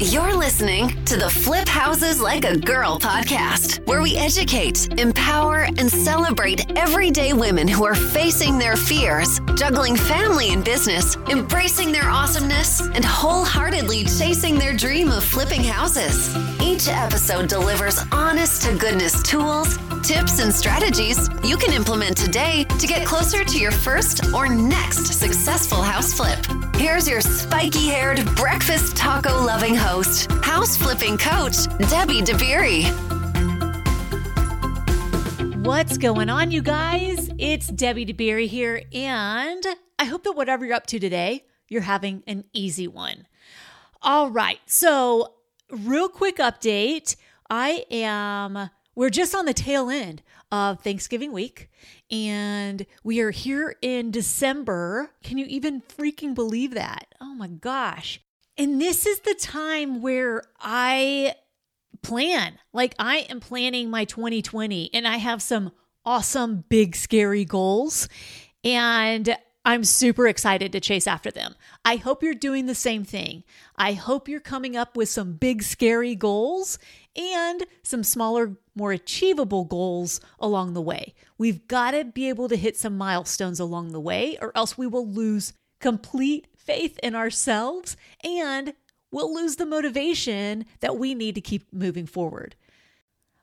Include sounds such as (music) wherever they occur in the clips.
You're listening to the Flip Houses Like a Girl podcast, where we educate, empower, and celebrate everyday women who are facing their fears, juggling family and business, embracing their awesomeness, and wholeheartedly chasing their dream of flipping houses. Each episode delivers honest to goodness tools, tips, and strategies you can implement today to get closer to your first or next successful house flip. Here's your spiky haired, breakfast taco loving host, house flipping coach, Debbie DeBerry. What's going on, you guys? It's Debbie DeBerry here, and I hope that whatever you're up to today, you're having an easy one. All right, so real quick update. I am, we're just on the tail end of Thanksgiving week, and we are here in December. Can you even freaking believe that? Oh my gosh. And this is the time where I plan. Like I am planning my 2020 and I have some awesome big scary goals and I'm super excited to chase after them. I hope you're doing the same thing. I hope you're coming up with some big scary goals and some smaller more achievable goals along the way. We've got to be able to hit some milestones along the way or else we will lose complete faith in ourselves and we'll lose the motivation that we need to keep moving forward.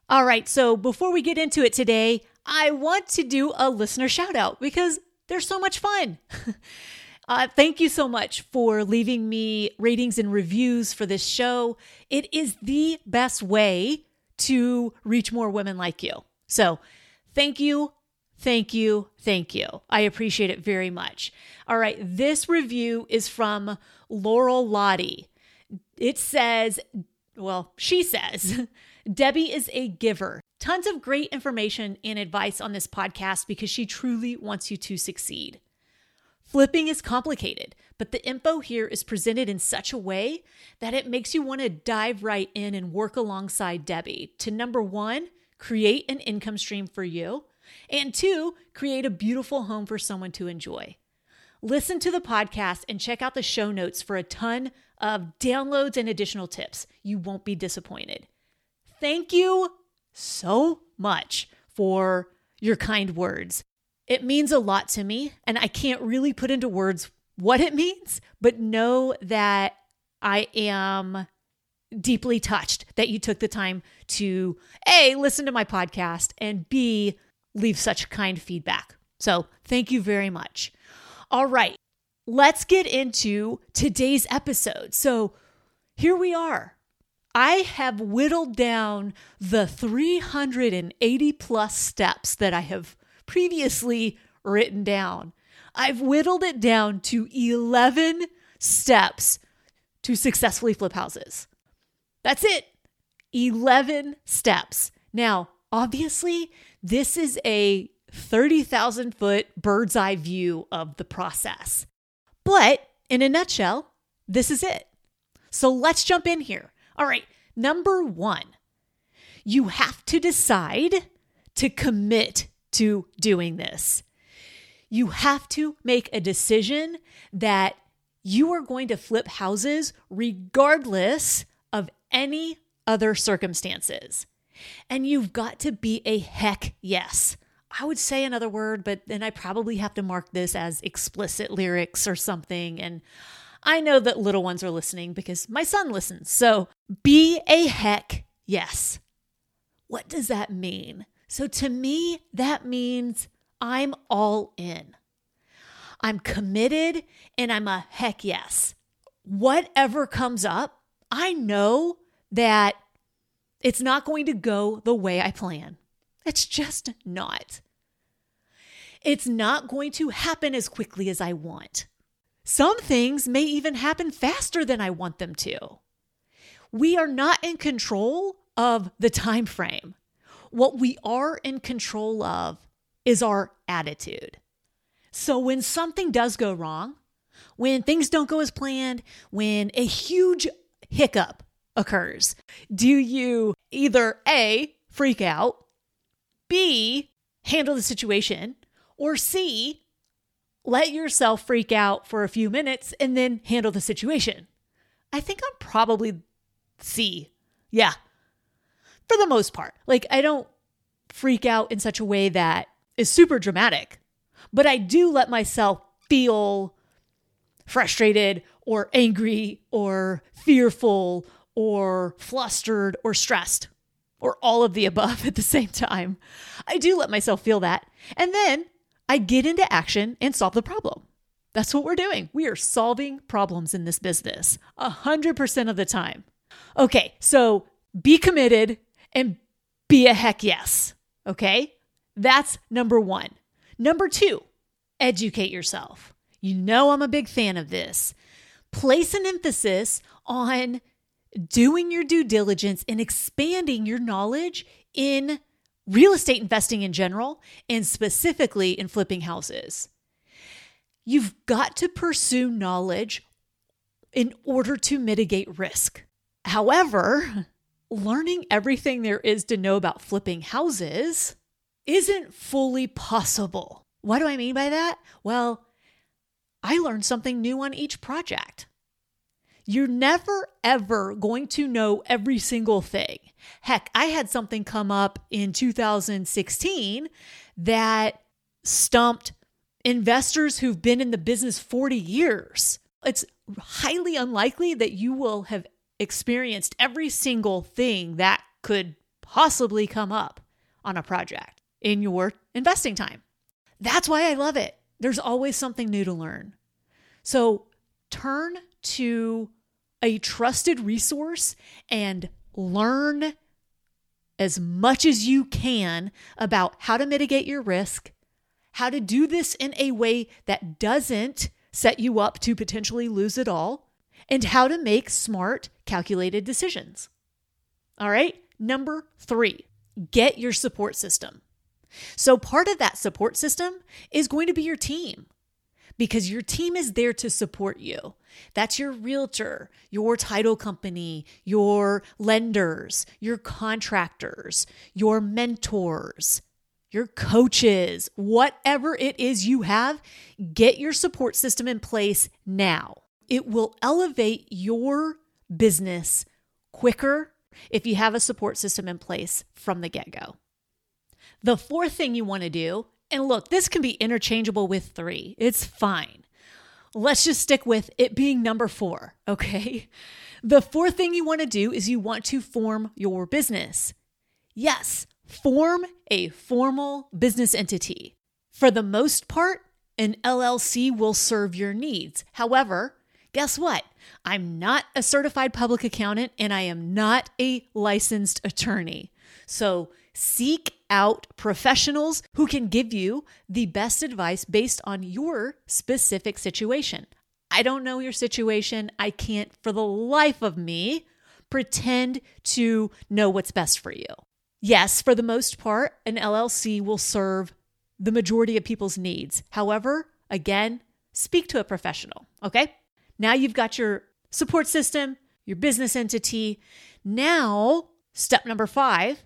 All right, so before we get into it today, I want to do a listener shout out because they're so much fun. (laughs) uh, thank you so much for leaving me ratings and reviews for this show. It is the best way to reach more women like you. So, thank you Thank you. Thank you. I appreciate it very much. All right. This review is from Laurel Lottie. It says, well, she says, (laughs) Debbie is a giver. Tons of great information and advice on this podcast because she truly wants you to succeed. Flipping is complicated, but the info here is presented in such a way that it makes you want to dive right in and work alongside Debbie to number one, create an income stream for you. And two, create a beautiful home for someone to enjoy. Listen to the podcast and check out the show notes for a ton of downloads and additional tips. You won't be disappointed. Thank you so much for your kind words. It means a lot to me, and I can't really put into words what it means, but know that I am deeply touched that you took the time to A, listen to my podcast, and B, leave such kind feedback. So thank you very much. All right, let's get into today's episode. So here we are. I have whittled down the 380 plus steps that I have previously written down. I've whittled it down to 11 steps to successfully flip houses. That's it. 11 steps. Now, obviously, this is a 30,000 foot bird's eye view of the process. But in a nutshell, this is it. So let's jump in here. All right, number one, you have to decide to commit to doing this. You have to make a decision that you are going to flip houses regardless of any other circumstances. And you've got to be a heck yes. I would say another word, but then I probably have to mark this as explicit lyrics or something. And I know that little ones are listening because my son listens. So be a heck yes. What does that mean? So to me, that means I'm all in. I'm committed and I'm a heck yes. Whatever comes up, I know that it's not going to go the way I plan. It's just not. It's not going to happen as quickly as I want. Some things may even happen faster than I want them to. We are not in control of the time frame. What we are in control of is our attitude. So when something does go wrong, when things don't go as planned, when a huge hiccup occurs, do you either A, freak out, B, handle the situation, or C, let yourself freak out for a few minutes and then handle the situation? I think I'm probably C. Yeah. For the most part. Like, I don't freak out in such a way that is super dramatic, but I do let myself feel frustrated or angry or fearful or flustered or stressed or all of the above (laughs) at the same time. I do let myself feel that. And then I get into action and solve the problem. That's what we're doing. We are solving problems in this business 100% of the time. Okay, so be committed and be a heck yes. Okay, that's number one. Number two, educate yourself. You know, I'm a big fan of this. Place an emphasis on doing your due diligence and expanding your knowledge in real estate investing in general and specifically in flipping houses. You've got to pursue knowledge in order to mitigate risk. However, learning everything there is to know about flipping houses isn't fully possible. What do I mean by that? Well, I learned something new on each project. You're never, ever going to know every single thing. Heck, I had something come up in 2016 that stumped investors who've been in the business 40 years. It's highly unlikely that you will have experienced every single thing that could possibly come up on a project in your investing time. That's why I love it. There's always something new to learn. So turn to a trusted resource and learn as much as you can about how to mitigate your risk, how to do this in a way that doesn't set you up to potentially lose it all, and how to make smart, calculated decisions. All right, number three, get your support system. So, part of that support system is going to be your team because your team is there to support you. That's your realtor, your title company, your lenders, your contractors, your mentors, your coaches, whatever it is you have, get your support system in place now. It will elevate your business quicker if you have a support system in place from the get go. The fourth thing you want to do and look, this can be interchangeable with three. It's fine. Let's just stick with it being number four, (laughs) okay? The fourth thing you want to do is you want to form your business. Yes, form a formal business entity. For the most part, an LLC will serve your needs. However, guess what? I'm not a certified public accountant and I am not a licensed attorney. So seek out professionals who can give you the best advice based on your specific situation. I don't know your situation. I can't, for the life of me, pretend to know what's best for you. Yes, for the most part, an LLC will serve the majority of people's needs. However, again, speak to a professional, okay? Now you've got your support system, your business entity. Now, step number five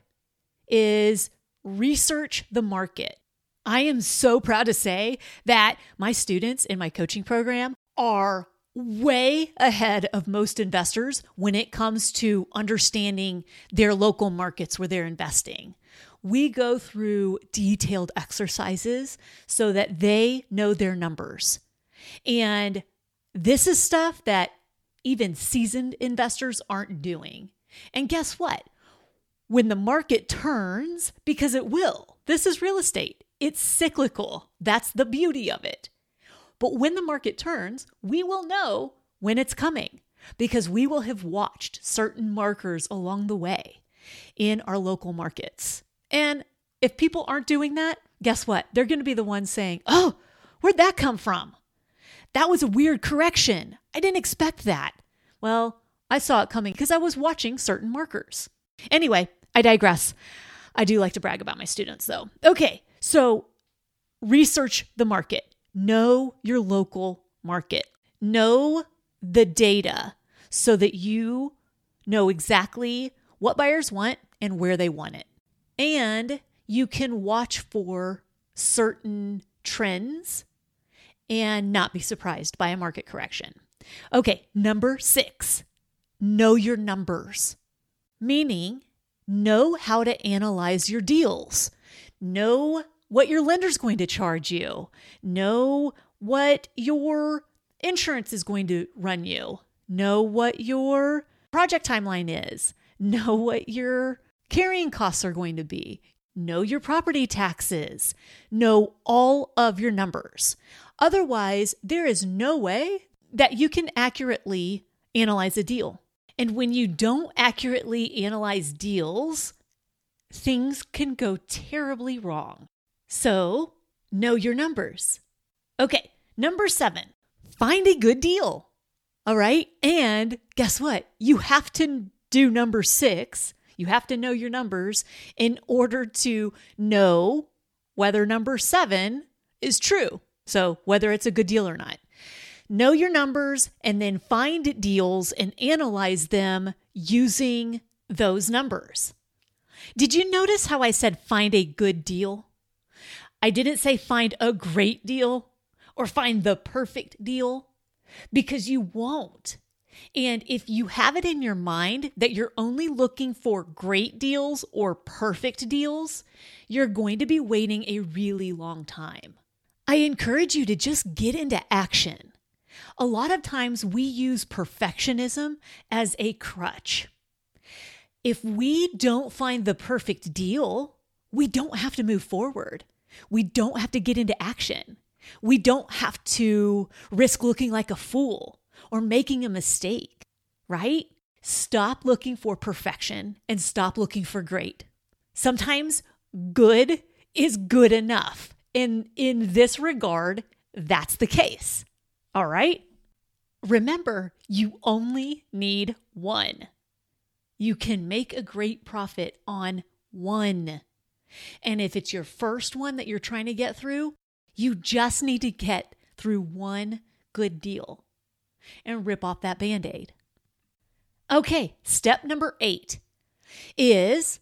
is research the market. I am so proud to say that my students in my coaching program are way ahead of most investors when it comes to understanding their local markets where they're investing. We go through detailed exercises so that they know their numbers. And this is stuff that even seasoned investors aren't doing. And guess what? when the market turns, because it will. This is real estate, it's cyclical. That's the beauty of it. But when the market turns, we will know when it's coming because we will have watched certain markers along the way in our local markets. And if people aren't doing that, guess what? They're going to be the ones saying, Oh, where'd that come from? That was a weird correction. I didn't expect that. Well, I saw it coming because I was watching certain markers. Anyway, I digress. I do like to brag about my students though. Okay, so research the market, know your local market, know the data so that you know exactly what buyers want and where they want it. And you can watch for certain trends and not be surprised by a market correction. Okay, number six, know your numbers, meaning know how to analyze your deals, know what your lender's going to charge you, know what your insurance is going to run you, know what your project timeline is, know what your carrying costs are going to be, know your property taxes, know all of your numbers. Otherwise, there is no way that you can accurately analyze a deal. And when you don't accurately analyze deals, things can go terribly wrong. So, know your numbers. Okay, number seven, find a good deal. All right. And guess what? You have to do number six. You have to know your numbers in order to know whether number seven is true. So, whether it's a good deal or not. Know your numbers and then find deals and analyze them using those numbers. Did you notice how I said find a good deal? I didn't say find a great deal or find the perfect deal because you won't. And if you have it in your mind that you're only looking for great deals or perfect deals, you're going to be waiting a really long time. I encourage you to just get into action. A lot of times we use perfectionism as a crutch. If we don't find the perfect deal, we don't have to move forward. We don't have to get into action. We don't have to risk looking like a fool or making a mistake, right? Stop looking for perfection and stop looking for great. Sometimes good is good enough. And in this regard, that's the case. All right? Remember, you only need one. You can make a great profit on one. And if it's your first one that you're trying to get through, you just need to get through one good deal and rip off that band aid. Okay, step number eight is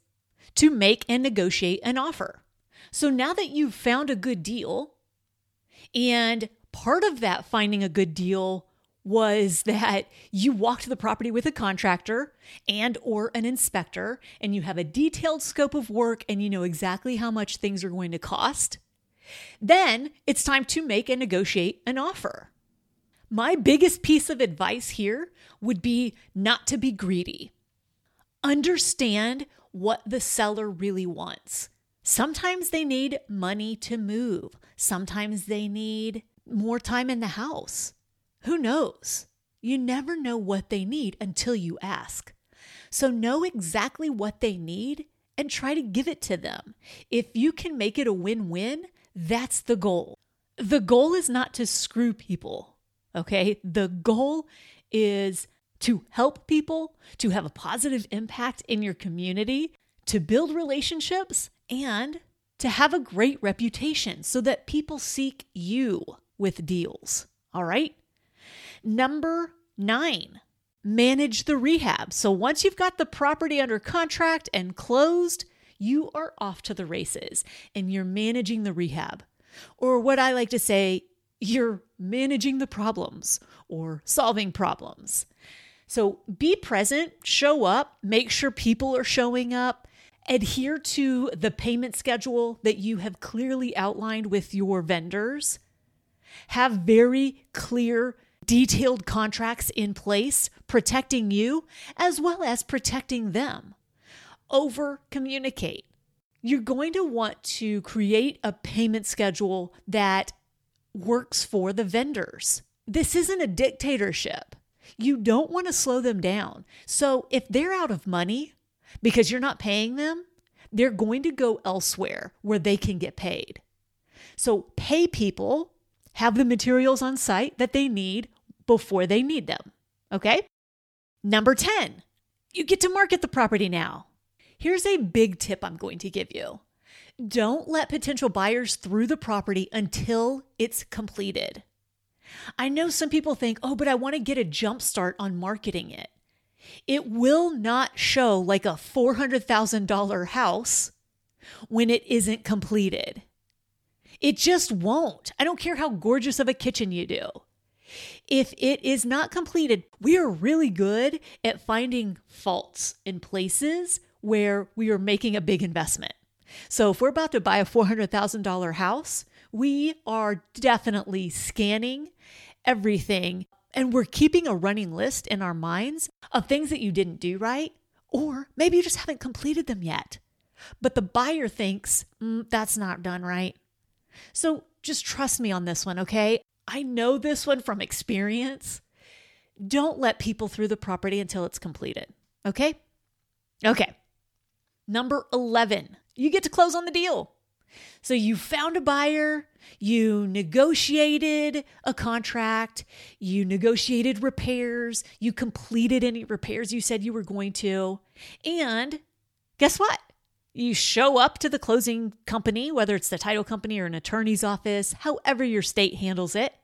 to make and negotiate an offer. So now that you've found a good deal, and part of that finding a good deal was (laughs) that you walked the property with a contractor and or an inspector and you have a detailed scope of work and you know exactly how much things are going to cost then it's time to make and negotiate an offer. My biggest piece of advice here would be not to be greedy. Understand what the seller really wants sometimes they need money to move sometimes they need more time in the house who knows? You never know what they need until you ask. So know exactly what they need and try to give it to them. If you can make it a win win, that's the goal. The goal is not to screw people, okay? The goal is to help people, to have a positive impact in your community, to build relationships, and to have a great reputation so that people seek you with deals. All right? Number nine, manage the rehab. So once you've got the property under contract and closed, you are off to the races and you're managing the rehab. Or what I like to say, you're managing the problems or solving problems. So be present, show up, make sure people are showing up, adhere to the payment schedule that you have clearly outlined with your vendors. Have very clear detailed contracts in place protecting you as well as protecting them. Over communicate. You're going to want to create a payment schedule that works for the vendors. This isn't a dictatorship. You don't want to slow them down. So if they're out of money because you're not paying them, they're going to go elsewhere where they can get paid. So pay people, have the materials on site that they need before they need them. Okay? Number 10, you get to market the property now. Here's a big tip I'm going to give you don't let potential buyers through the property until it's completed. I know some people think, oh, but I want to get a jump start on marketing it. It will not show like a $400,000 house when it isn't completed. It just won't. I don't care how gorgeous of a kitchen you do. If it is not completed, we are really good at finding faults in places where we are making a big investment. So if we're about to buy a $400,000 house, we are definitely scanning everything and we're keeping a running list in our minds of things that you didn't do right, or maybe you just haven't completed them yet. But the buyer thinks mm, that's not done right. So just trust me on this one, okay? I know this one from experience. Don't let people through the property until it's completed, okay? Okay. Number 11, you get to close on the deal. So you found a buyer, you negotiated a contract, you negotiated repairs, you completed any repairs you said you were going to. And guess what? You show up to the closing company, whether it's the title company or an attorney's office, however your state handles it.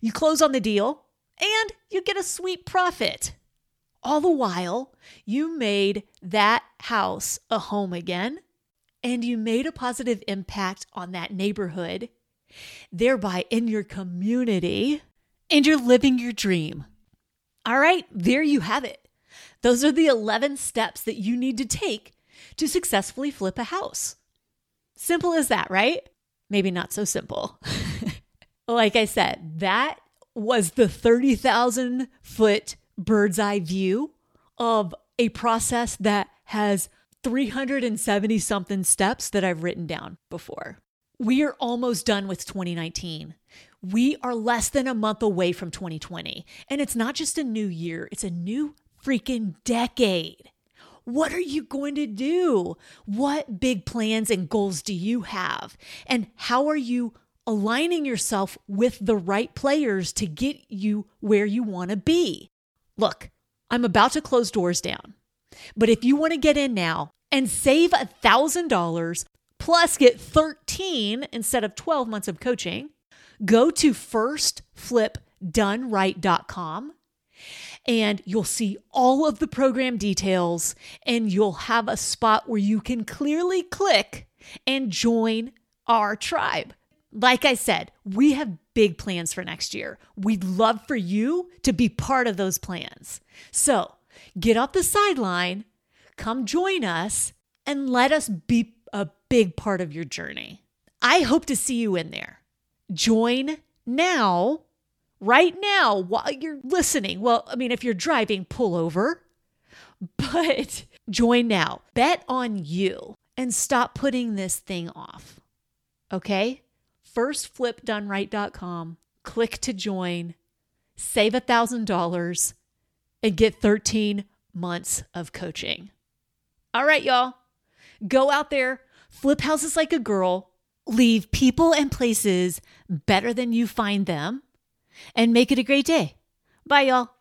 You close on the deal and you get a sweet profit. All the while, you made that house a home again and you made a positive impact on that neighborhood, thereby in your community, and you're living your dream. All right, there you have it. Those are the 11 steps that you need to take to successfully flip a house. Simple as that, right? Maybe not so simple. (laughs) like I said, that was the 30,000 foot bird's eye view of a process that has 370 something steps that I've written down before. We are almost done with 2019. We are less than a month away from 2020. And it's not just a new year, it's a new freaking decade. What are you going to do? What big plans and goals do you have? And how are you aligning yourself with the right players to get you where you want to be? Look, I'm about to close doors down. But if you want to get in now and save $1,000 plus get 13 instead of 12 months of coaching, go to firstflipdoneright.com and you'll see all of the program details and you'll have a spot where you can clearly click and join our tribe. Like I said, we have big plans for next year. We'd love for you to be part of those plans. So get off the sideline, come join us, and let us be a big part of your journey. I hope to see you in there. Join now right now while you're listening. Well, I mean, if you're driving, pull over, (laughs) but join now. Bet on you and stop putting this thing off. Okay? Firstflipdoneright.com, click to join, save a $1,000, and get 13 months of coaching. All right, y'all. Go out there, flip houses like a girl, leave people and places better than you find them and make it a great day. Bye, y'all.